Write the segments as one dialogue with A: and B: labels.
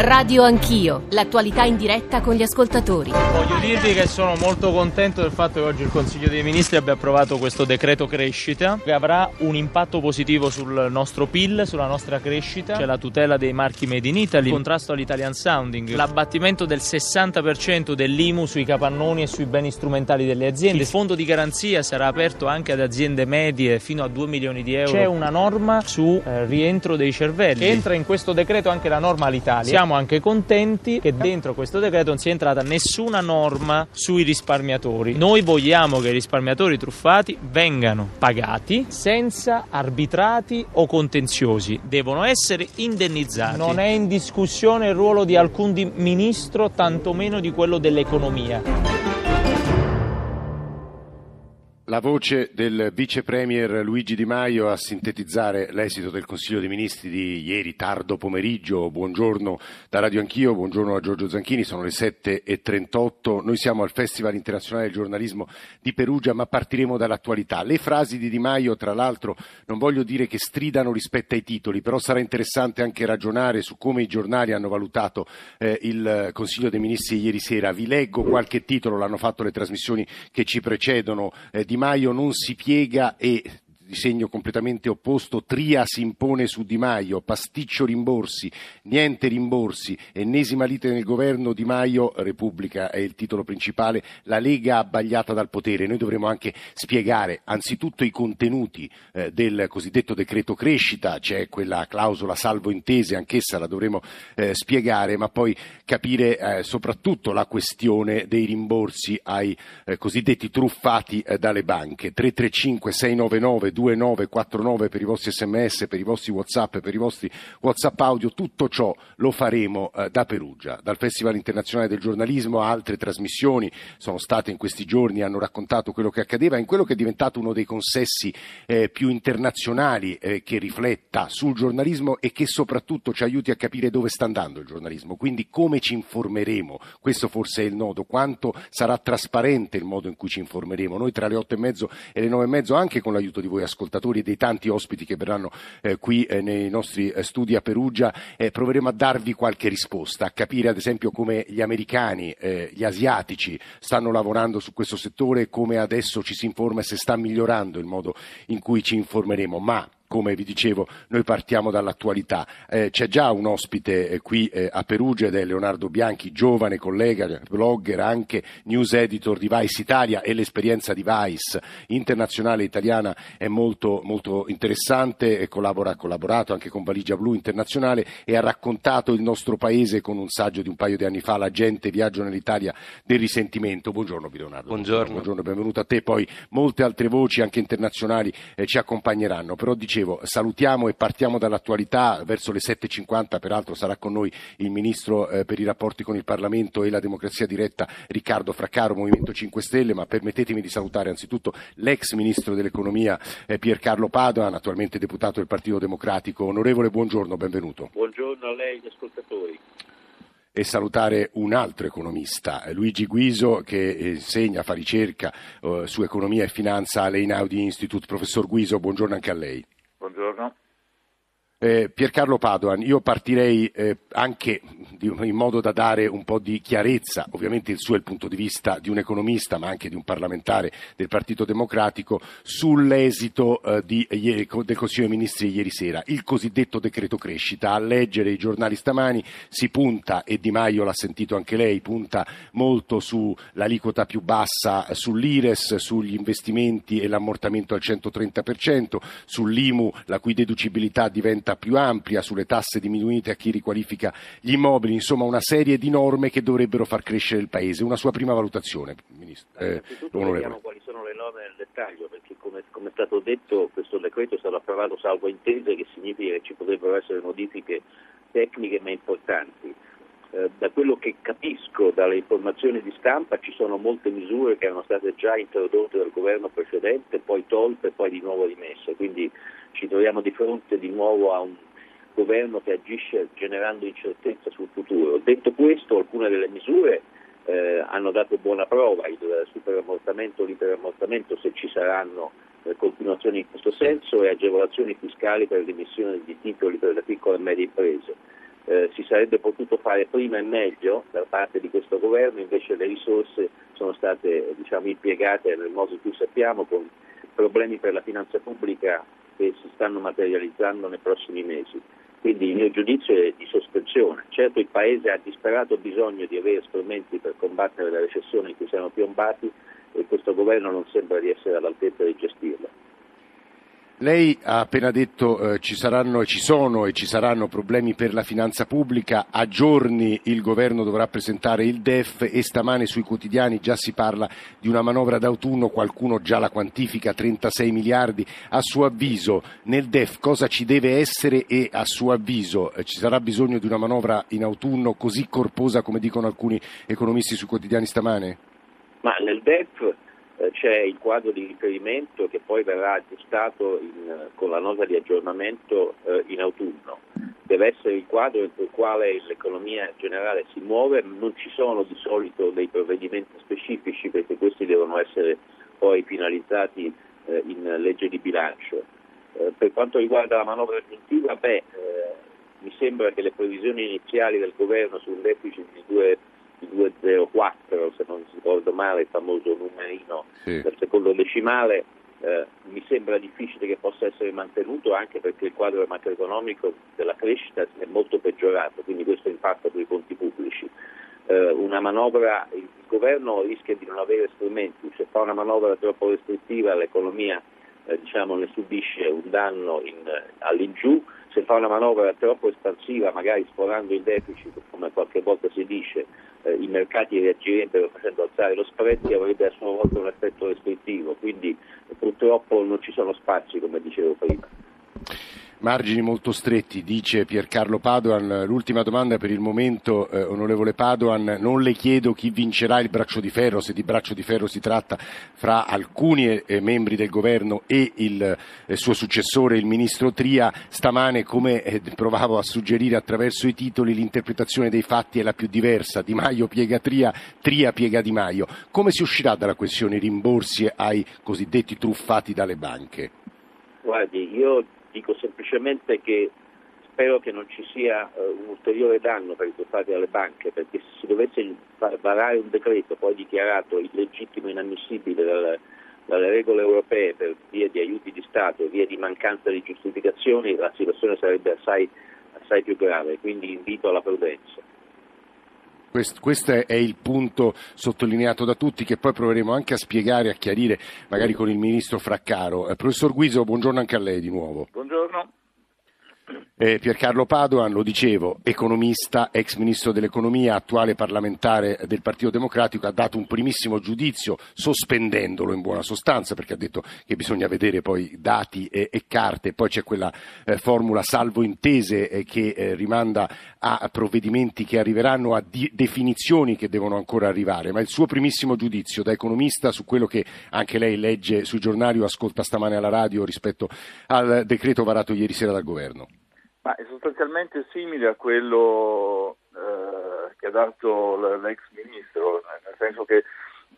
A: Radio Anch'io, l'attualità in diretta con gli ascoltatori.
B: Voglio dirvi che sono molto contento del fatto che oggi il Consiglio dei Ministri abbia approvato questo decreto crescita che avrà un impatto positivo sul nostro PIL, sulla nostra crescita, c'è la tutela dei marchi made in Italy, il contrasto all'Italian sounding, l'abbattimento del 60% dell'IMU sui capannoni e sui beni strumentali delle aziende. Il fondo di garanzia sarà aperto anche ad aziende medie fino a 2 milioni di euro. C'è una norma su eh, rientro dei cervelli. Entra in questo decreto anche la norma all'Italia. Siamo anche contenti che dentro questo decreto non sia entrata nessuna norma sui risparmiatori. Noi vogliamo che i risparmiatori truffati vengano pagati senza arbitrati o contenziosi. Devono essere indennizzati. Non è in discussione il ruolo di alcun di ministro, tantomeno di quello dell'economia.
C: La voce del vice premier Luigi Di Maio a sintetizzare l'esito del Consiglio dei Ministri di ieri tardo pomeriggio. Buongiorno da Radio Anch'io, buongiorno a Giorgio Zanchini, sono le 7.38. Noi siamo al Festival Internazionale del Giornalismo di Perugia, ma partiremo dall'attualità. Le frasi di Di Maio, tra l'altro, non voglio dire che stridano rispetto ai titoli, però sarà interessante anche ragionare su come i giornali hanno valutato eh, il Consiglio dei Ministri ieri sera. Vi leggo qualche titolo, l'hanno fatto le trasmissioni che ci precedono. Eh, di Maio non si piega e di segno completamente opposto, Tria si impone su Di Maio, pasticcio rimborsi, niente rimborsi, ennesima lite nel governo, Di Maio, Repubblica è il titolo principale, la Lega abbagliata dal potere. Noi dovremo anche spiegare anzitutto i contenuti eh, del cosiddetto decreto crescita, c'è quella clausola salvo intese, anch'essa la dovremo eh, spiegare, ma poi capire eh, soprattutto la questione dei rimborsi ai eh, cosiddetti truffati eh, dalle banche. 335 699 2949 per i vostri sms, per i vostri whatsapp, per i vostri whatsapp audio, tutto ciò lo faremo eh, da Perugia, dal Festival internazionale del giornalismo a altre trasmissioni, sono state in questi giorni, hanno raccontato quello che accadeva in quello che è diventato uno dei consessi eh, più internazionali eh, che rifletta sul giornalismo e che soprattutto ci aiuti a capire dove sta andando il giornalismo, quindi come ci informeremo, questo forse è il nodo, quanto sarà trasparente il modo in cui ci informeremo. Noi tra le otto e mezzo e le nove e mezzo, anche con l'aiuto di voi ascoltatori e dei tanti ospiti che verranno eh, qui eh, nei nostri eh, studi a Perugia, eh, proveremo a darvi qualche risposta, a capire ad esempio come gli americani, eh, gli asiatici stanno lavorando su questo settore, come adesso ci si informa e se sta migliorando il modo in cui ci informeremo. Ma come vi dicevo, noi partiamo dall'attualità. Eh, c'è già un ospite eh, qui eh, a Perugia ed è Leonardo Bianchi, giovane collega, blogger, anche news editor di Vice Italia e l'esperienza di Vice internazionale italiana è molto, molto interessante, e collabora, ha collaborato anche con Valigia Blu Internazionale e ha raccontato il nostro paese con un saggio di un paio di anni fa, La gente viaggio nell'Italia del risentimento. Buongiorno Leonardo.
D: Buongiorno.
C: Buongiorno, benvenuto a te. Poi molte altre voci anche internazionali eh, ci accompagneranno, però dicevo dicevo, salutiamo e partiamo dall'attualità, verso le 7.50 peraltro sarà con noi il Ministro eh, per i rapporti con il Parlamento e la democrazia diretta Riccardo Fraccaro, Movimento 5 Stelle, ma permettetemi di salutare anzitutto l'ex Ministro dell'Economia eh, Piercarlo Padoan, attualmente deputato del Partito Democratico. Onorevole, buongiorno, benvenuto.
E: Buongiorno a lei agli ascoltatori
C: e salutare un altro economista, Luigi Guiso, che insegna, fa ricerca eh, su economia e finanza all'Einaudi Institute. Professor Guiso, buongiorno anche a lei.
E: Buongiorno.
C: Eh, Piercarlo Padoan, io partirei eh, anche in modo da dare un po' di chiarezza, ovviamente il suo è il punto di vista di un economista ma anche di un parlamentare del Partito Democratico, sull'esito eh, di, del Consiglio dei Ministri ieri sera, il cosiddetto decreto crescita. A leggere i giornali stamani si punta, e Di Maio l'ha sentito anche lei, punta molto sull'aliquota più bassa sull'Ires, sugli investimenti e l'ammortamento al 130%, sull'IMU la cui deducibilità diventa scelta più ampia sulle tasse diminuite a chi riqualifica gli immobili, insomma una serie di norme che dovrebbero far crescere il Paese. Una sua prima valutazione, Ministro.
E: Eh, vediamo quali sono le norme nel dettaglio, perché come, come, è stato detto questo decreto è stato approvato salvo intese, che significa che ci potrebbero essere modifiche tecniche ma importanti. Eh, da quello che capisco dalle informazioni di stampa ci sono molte misure che erano state già introdotte dal governo precedente, poi tolte e poi di nuovo rimesse, quindi ci troviamo di fronte di nuovo a un governo che agisce generando incertezza sul futuro. Detto questo, alcune delle misure eh, hanno dato buona prova, il superammortamento, l'iperammortamento, se ci saranno eh, continuazioni in questo senso, e agevolazioni fiscali per l'emissione di titoli per le piccole e medie imprese. Eh, si sarebbe potuto fare prima e meglio da parte di questo governo, invece le risorse sono state diciamo, impiegate nel modo in cui sappiamo con problemi per la finanza pubblica che si stanno materializzando nei prossimi mesi. Quindi il mio giudizio è di sospensione. Certo il Paese ha disperato bisogno di avere strumenti per combattere la recessione in cui siamo piombati e questo governo non sembra di essere all'altezza di gestirla.
C: Lei ha appena detto eh, ci saranno e ci sono e ci saranno problemi per la finanza pubblica, a giorni il governo dovrà presentare il DEF e stamane sui quotidiani già si parla di una manovra d'autunno, qualcuno già la quantifica 36 miliardi. A suo avviso nel DEF cosa ci deve essere e a suo avviso eh, ci sarà bisogno di una manovra in autunno così corposa come dicono alcuni economisti sui quotidiani stamane?
E: Ma nel DEF eh, c'è il quadro di riferimento che poi verrà aggiustato in, con la nota di aggiornamento eh, in autunno. Deve essere il quadro entro il quale l'economia generale si muove, non ci sono di solito dei provvedimenti specifici perché questi devono essere poi finalizzati eh, in legge di bilancio. Eh, per quanto riguarda la manovra aggiuntiva, beh, eh, mi sembra che le previsioni iniziali del governo sul deficit di 2 204, se non ricordo male, il famoso numerino sì. del secondo decimale, eh, mi sembra difficile che possa essere mantenuto anche perché il quadro macroeconomico della crescita è molto peggiorato, quindi questo impatta sui conti pubblici. Eh, una manovra, il governo rischia di non avere strumenti, se fa una manovra troppo restrittiva l'economia eh, diciamo, ne subisce un danno in, all'ingiù, se fa una manovra troppo espansiva, magari sforando il deficit, come qualche volta si dice, eh, i mercati reagirebbero facendo alzare lo spread che avrebbe a sua volta un effetto restrittivo, quindi purtroppo non ci sono spazi come dicevo prima.
C: Margini molto stretti, dice Piercarlo Padoan. L'ultima domanda per il momento, eh, onorevole Padoan, non le chiedo chi vincerà il braccio di ferro, se di braccio di ferro si tratta fra alcuni eh, membri del governo e il eh, suo successore, il ministro Tria. Stamane, come eh, provavo a suggerire attraverso i titoli, l'interpretazione dei fatti è la più diversa. Di Maio piega Tria, Tria piega Di Maio. Come si uscirà dalla questione rimborsi ai cosiddetti truffati dalle banche?
E: Guardi, io dico semplicemente che spero che non ci sia uh, un ulteriore danno per i truffati dalle banche, perché se si dovesse varare un decreto poi dichiarato illegittimo e inammissibile dalle, dalle regole europee per via di aiuti di Stato e via di mancanza di giustificazioni, la situazione sarebbe assai, assai più grave, quindi invito alla prudenza.
C: Questo è il punto sottolineato da tutti che poi proveremo anche a spiegare, a chiarire magari con il Ministro Fraccaro. Eh, professor Guiso, buongiorno anche a lei di nuovo.
D: Buongiorno.
C: Eh, Piercarlo Padoan, lo dicevo, economista, ex ministro dell'economia, attuale parlamentare del Partito Democratico, ha dato un primissimo giudizio sospendendolo in buona sostanza perché ha detto che bisogna vedere poi dati e, e carte, poi c'è quella eh, formula salvo intese eh, che eh, rimanda a provvedimenti che arriveranno, a di- definizioni che devono ancora arrivare, ma il suo primissimo giudizio da economista su quello che anche lei legge sui giornali o ascolta stamane alla radio rispetto al decreto varato ieri sera dal governo.
D: Ma è sostanzialmente simile a quello eh, che ha dato l'ex ministro, nel senso che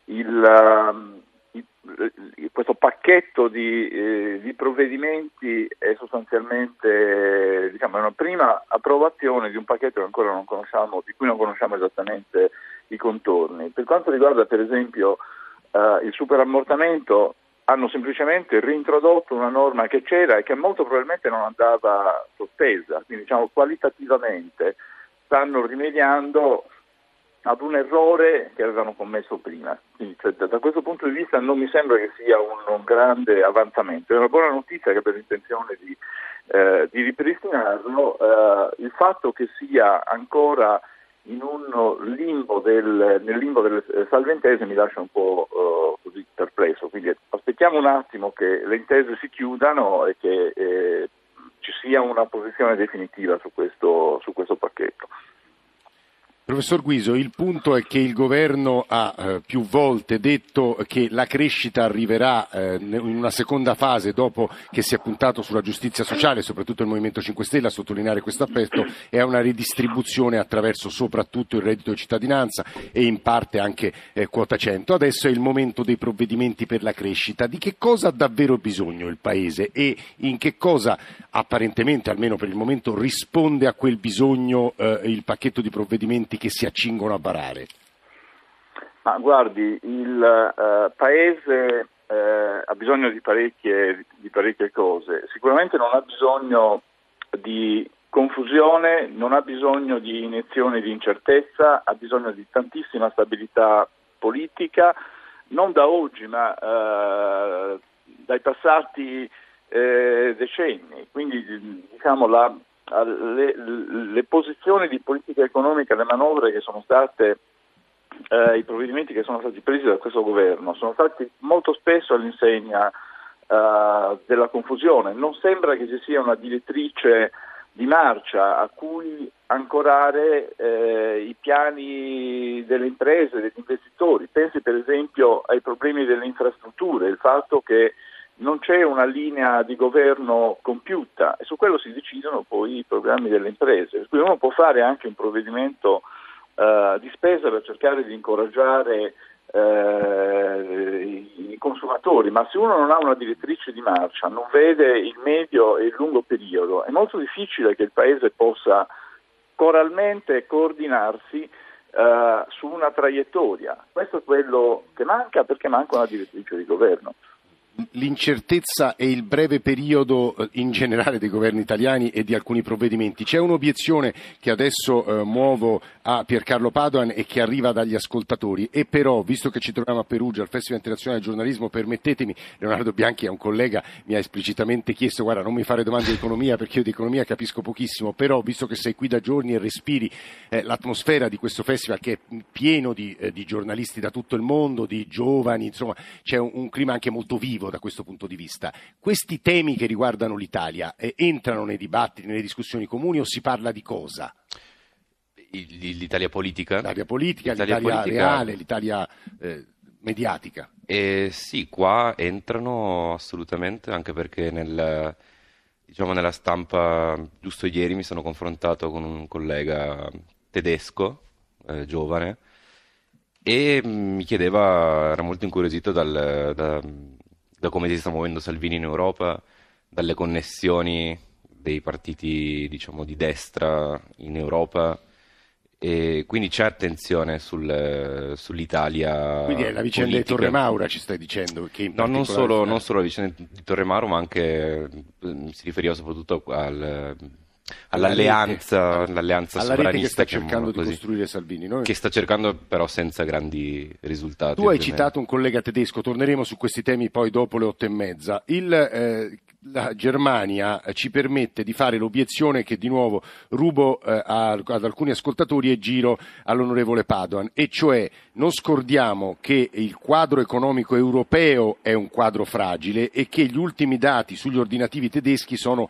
D: il, questo pacchetto di, eh, di, provvedimenti è sostanzialmente diciamo, una prima approvazione di un pacchetto di cui non conosciamo esattamente i contorni. Per quanto riguarda per esempio eh, il superammortamento, hanno semplicemente reintrodotto una norma che c'era e che molto probabilmente non andava sottesa, quindi diciamo qualitativamente stanno rimediando ad un errore che avevano commesso prima. Quindi, cioè, da, questo punto di vista non mi sembra che sia un, un grande avanzamento. È una buona notizia che per l'intenzione di, eh, di ripristinarlo eh, il fatto che sia ancora in un limbo del, nel limbo delle salve intese mi lascia un po' uh, così perplesso, quindi aspettiamo un attimo che le intese si chiudano e che eh, ci sia una posizione definitiva su questo, su questo pacchetto.
C: Professor Guiso, il punto è che il governo ha eh, più volte detto che la crescita arriverà eh, in una seconda fase dopo che si è puntato sulla giustizia sociale, soprattutto il Movimento 5 Stelle a sottolineare questo aspetto, e a una ridistribuzione attraverso soprattutto il reddito di cittadinanza e in parte anche eh, quota 100. Adesso è il momento dei provvedimenti per la crescita. Di che cosa ha davvero bisogno il Paese e in che cosa apparentemente, almeno per il momento, risponde a quel bisogno eh, il pacchetto di provvedimenti che si accingono a varare?
D: Ma guardi, il eh, Paese eh, ha bisogno di parecchie, di parecchie cose. Sicuramente non ha bisogno di confusione, non ha bisogno di iniezioni di incertezza, ha bisogno di tantissima stabilità politica, non da oggi, ma eh, dai passati eh, decenni. Quindi diciamo la, le, le, posizioni di politica economica, le manovre che sono state, eh, i provvedimenti che sono stati presi da questo governo sono stati molto spesso all'insegna eh, della confusione. Non sembra che ci sia una direttrice di marcia a cui ancorare eh, i piani delle imprese, degli investitori. Pensi per esempio ai problemi delle infrastrutture, il fatto che non c'è una linea di governo compiuta e su quello si decidono poi i programmi delle imprese. Quindi uno può fare anche un provvedimento uh, di spesa per cercare di incoraggiare uh, i consumatori, ma se uno non ha una direttrice di marcia, non vede il medio e il lungo periodo, è molto difficile che il Paese possa coralmente coordinarsi uh, su una traiettoria. Questo è quello che manca perché manca una direttrice di governo
C: l'incertezza e il breve periodo eh, in generale dei governi italiani e di alcuni provvedimenti. C'è un'obiezione che adesso eh, muovo a Piercarlo Padoan e che arriva dagli ascoltatori e però, visto che ci troviamo a Perugia al Festival Internazionale del Giornalismo, permettetemi, Leonardo Bianchi è un collega, mi ha esplicitamente chiesto guarda non mi fare domande di economia perché io di economia capisco pochissimo, però visto che sei qui da giorni e respiri eh, l'atmosfera di questo festival che è pieno di, eh, di, giornalisti da tutto il mondo, di giovani, insomma c'è un, un clima anche molto vivo da questo punto di vista. Questi temi che riguardano l'Italia eh, entrano nei dibattiti, nelle discussioni comuni o si parla di cosa?
F: L'Italia politica?
C: L'Italia politica, l'Italia, l'Italia politica... reale, l'Italia eh, mediatica.
F: Eh, sì, qua entrano assolutamente, anche perché nel, diciamo, nella stampa, giusto ieri mi sono confrontato con un collega tedesco, eh, giovane, e mi chiedeva, era molto incuriosito dal, da, da come si sta muovendo Salvini in Europa, dalle connessioni dei partiti diciamo, di destra in Europa. E quindi c'è attenzione sul, sull'Italia.
C: Quindi è la vicenda
F: politica.
C: di Torre Maura, ci stai dicendo? Che
F: no, non solo, non solo, la vicenda di Torre Maura, ma anche si riferiva soprattutto al, all'alleanza, all'alleanza
C: alla
F: sovranista
C: che sta cercando di costruire Salvini no?
F: che sta cercando però senza grandi risultati
C: tu hai ovviamente. citato un collega tedesco torneremo su questi temi poi dopo le otto e mezza Il, eh, la Germania ci permette di fare l'obiezione che di nuovo rubo eh, ad alcuni ascoltatori e giro all'onorevole Padoan, e cioè non scordiamo che il quadro economico europeo è un quadro fragile e che gli ultimi dati sugli ordinativi tedeschi sono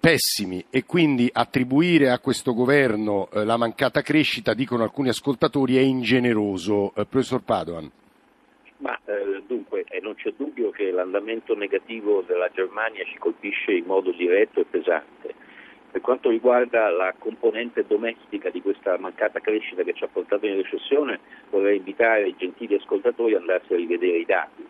C: pessimi e quindi attribuire a questo governo eh, la mancata crescita, dicono alcuni ascoltatori, è ingeneroso. Eh, professor Padoan.
E: Ma eh, dunque eh, non c'è dubbio che l'andamento negativo della Germania ci colpisce in modo diretto e pesante. Per quanto riguarda la componente domestica di questa mancata crescita che ci ha portato in recessione, vorrei invitare i gentili ascoltatori ad andarsi a rivedere i dati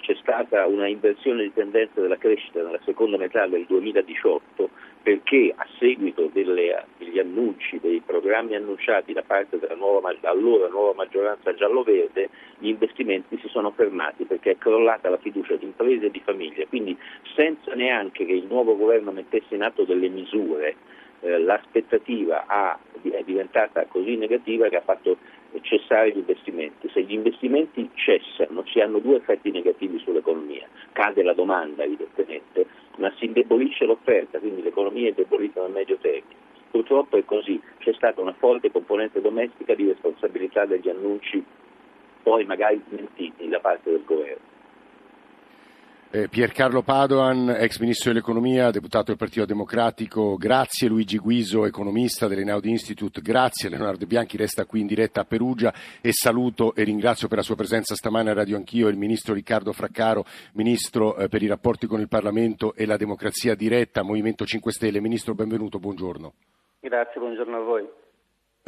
E: c'è stata una inversione di tendenza della crescita nella seconda metà del 2018 perché a seguito delle, degli annunci, dei programmi annunciati da parte della nuova, allora nuova maggioranza giallo-verde, gli investimenti si sono fermati perché è crollata la fiducia di imprese e di famiglie. Quindi senza neanche che il nuovo governo mettesse in atto delle misure, eh, l'aspettativa ha, è diventata così negativa che ha fatto cessare gli investimenti. Se gli investimenti cessano si hanno due effetti negativi sull'economia. Cade la domanda evidentemente, ma si indebolisce l'offerta, quindi l'economia è indebolita nel medio termine. Purtroppo è così, c'è stata una forte componente domestica di responsabilità degli annunci poi magari smentiti da parte del governo.
C: Eh, Piercarlo Padoan, ex ministro dell'economia, deputato del Partito Democratico, grazie Luigi Guiso, economista dell'Enaudi Institute, grazie Leonardo Bianchi, resta qui in diretta a Perugia e saluto e ringrazio per la sua presenza stamane a Radio Anch'io il ministro Riccardo Fraccaro, ministro eh, per i rapporti con il Parlamento e la democrazia diretta, Movimento 5 Stelle. Ministro, benvenuto, buongiorno.
G: Grazie, buongiorno a voi.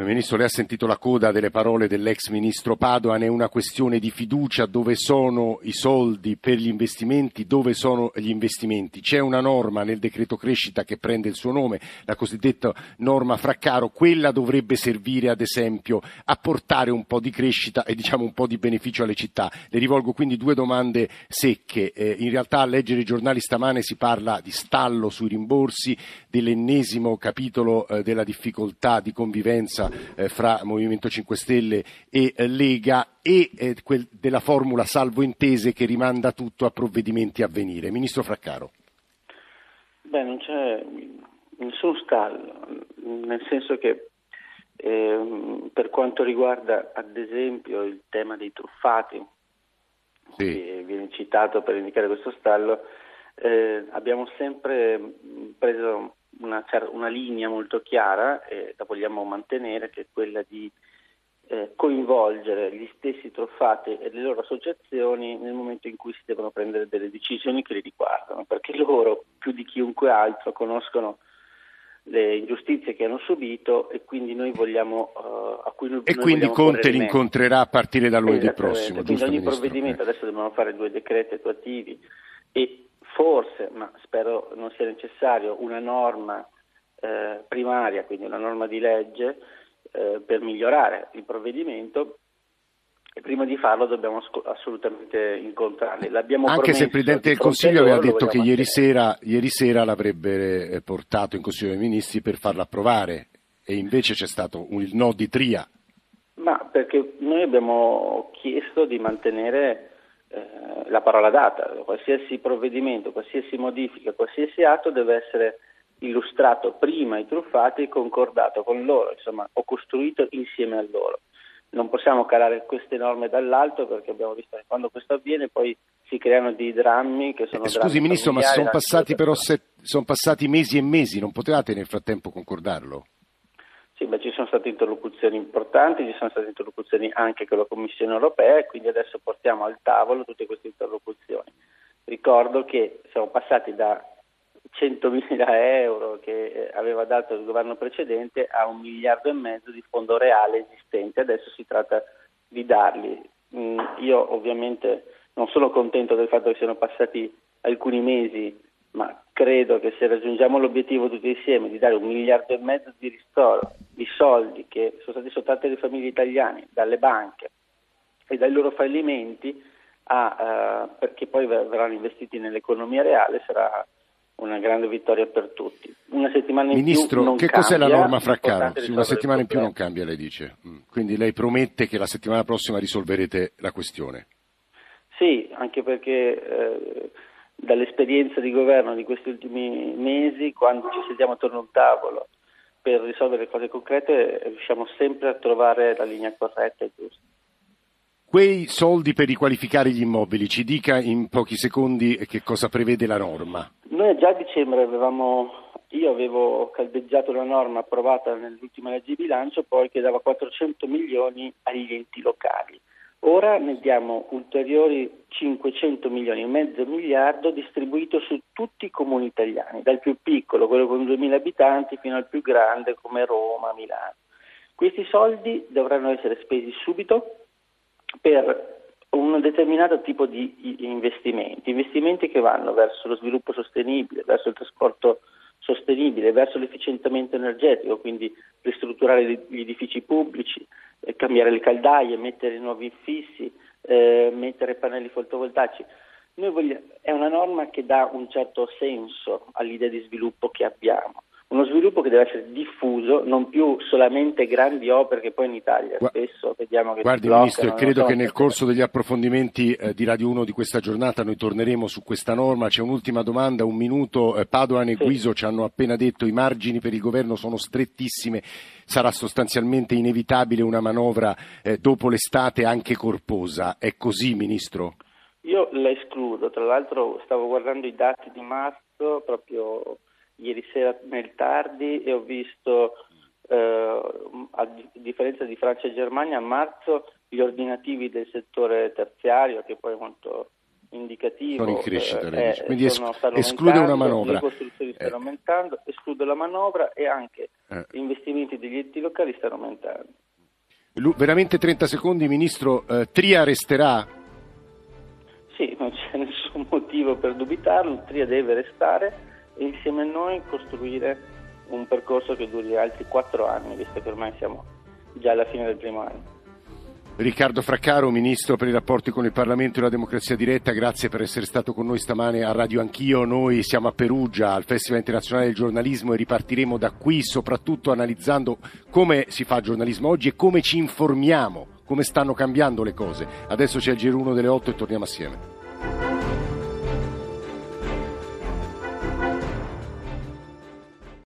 C: Ministro, lei ha sentito la coda delle parole dell'ex ministro Padoan, è una questione di fiducia dove sono i soldi per gli investimenti, dove sono gli investimenti. C'è una norma nel decreto crescita che prende il suo nome, la cosiddetta norma Fraccaro, quella dovrebbe servire ad esempio a portare un po' di crescita e diciamo un po' di beneficio alle città. Le rivolgo quindi due domande secche. Eh, in realtà a leggere i giornali stamane si parla di stallo sui rimborsi, dell'ennesimo capitolo eh, della difficoltà di convivenza fra Movimento 5 Stelle e eh, Lega e eh, della formula salvo intese che rimanda tutto a provvedimenti a venire. Ministro Fraccaro.
G: Beh, non c'è nessun stallo, nel senso che eh, per quanto riguarda ad esempio il tema dei truffati, sì. che viene citato per indicare questo stallo, eh, abbiamo sempre preso una, una, linea molto chiara e la vogliamo mantenere, che è quella di eh, coinvolgere gli stessi truffati e le loro associazioni nel momento in cui si devono prendere delle decisioni che li riguardano, perché loro più di chiunque altro conoscono le ingiustizie che hanno subito e quindi noi vogliamo uh, a cui noi,
C: e noi quindi Conte li incontrerà a partire da lunedì prossimo
G: quindi ogni ministro. provvedimento adesso dobbiamo fare due decreti attuativi e forse, ma spero non sia necessario, una norma eh, primaria, quindi una norma di legge eh, per migliorare il provvedimento e prima di farlo dobbiamo assolutamente incontrarli.
C: L'abbiamo Anche se il Presidente del Consiglio aveva detto che ieri sera, ieri sera, l'avrebbe eh, portato in Consiglio dei Ministri per farlo approvare e invece c'è stato un, il no di Tria.
G: Ma perché noi abbiamo chiesto di mantenere eh, la parola data, qualsiasi provvedimento, qualsiasi modifica, qualsiasi atto deve essere illustrato prima ai truffati e concordato con loro, insomma, o costruito insieme a loro. Non possiamo calare queste norme dall'alto perché abbiamo visto che quando questo avviene poi si creano dei drammi che sono... Eh,
C: scusi Ministro, ma sono passati però set, sono passati mesi e mesi, non potevate nel frattempo concordarlo?
G: Sì, beh, ci sono state interlocuzioni importanti, ci sono state interlocuzioni anche con la Commissione europea e quindi adesso portiamo al tavolo tutte queste interlocuzioni. Ricordo che siamo passati da 100.000 euro che eh, aveva dato il governo precedente a un miliardo e mezzo di fondo reale esistente, adesso si tratta di darli. Mm, io ovviamente non sono contento del fatto che siano passati alcuni mesi ma credo che se raggiungiamo l'obiettivo tutti insieme di dare un miliardo e mezzo di ristoro di soldi che sono stati sottratti alle famiglie italiane dalle banche e dai loro fallimenti a, uh, perché poi verranno investiti nell'economia reale sarà una grande vittoria per tutti. Una settimana in
C: Ministro,
G: più
C: che
G: cambia,
C: cos'è la norma Fraccaro? Una settimana in più non cambia, lei dice. Mm. Quindi lei promette che la settimana prossima risolverete la questione.
G: Sì, anche perché eh, dall'esperienza di governo di questi ultimi mesi, quando ci sediamo attorno a un tavolo per risolvere cose concrete, riusciamo sempre a trovare la linea corretta e giusta.
C: Quei soldi per riqualificare gli immobili, ci dica in pochi secondi che cosa prevede la norma.
G: Noi già a dicembre avevamo, io avevo caldeggiato una norma approvata nell'ultima legge di bilancio, poi che dava 400 milioni agli enti locali. Ora ne diamo ulteriori 500 milioni mezzo miliardo distribuito su tutti i comuni italiani, dal più piccolo, quello con 2.000 abitanti, fino al più grande come Roma, Milano. Questi soldi dovranno essere spesi subito per un determinato tipo di investimenti, investimenti che vanno verso lo sviluppo sostenibile, verso il trasporto sostenibile, verso l'efficientamento energetico, quindi ristrutturare gli edifici pubblici, cambiare le caldaie, mettere nuovi infissi, eh, mettere pannelli fotovoltaici. Vogliamo, è una norma che dà un certo senso all'idea di sviluppo che abbiamo uno sviluppo che deve essere diffuso, non più solamente grandi opere che poi in Italia spesso vediamo che
C: Guardi
G: bloccano,
C: Ministro, credo so che nel corso degli approfondimenti eh, di Radio 1 di questa giornata noi torneremo su questa norma. C'è un'ultima domanda, un minuto. Eh, Padoan e sì. Guiso ci hanno appena detto che i margini per il governo sono strettissime, sarà sostanzialmente inevitabile una manovra eh, dopo l'estate anche corposa. È così, Ministro?
G: Io la escludo, tra l'altro stavo guardando i dati di marzo proprio ieri sera nel tardi e ho visto, eh, a differenza di Francia e Germania, a marzo gli ordinativi del settore terziario, che poi è molto indicativo.
C: Sono in crescita,
G: eh,
C: quindi es- esclude una manovra.
G: Le stanno eh. aumentando, esclude la manovra e anche eh. gli investimenti degli enti locali stanno aumentando.
C: Lu- veramente 30 secondi, Ministro, eh, Tria resterà?
G: Sì, non c'è nessun motivo per dubitarlo, Tria deve restare e insieme a noi costruire un percorso che duri altri quattro anni, visto che ormai siamo già alla fine del primo anno.
C: Riccardo Fraccaro, Ministro per i rapporti con il Parlamento e la democrazia diretta, grazie per essere stato con noi stamane a Radio Anch'io. Noi siamo a Perugia al Festival Internazionale del Giornalismo e ripartiremo da qui soprattutto analizzando come si fa giornalismo oggi e come ci informiamo come stanno cambiando le cose. Adesso c'è il giro 1 delle 8 e torniamo assieme.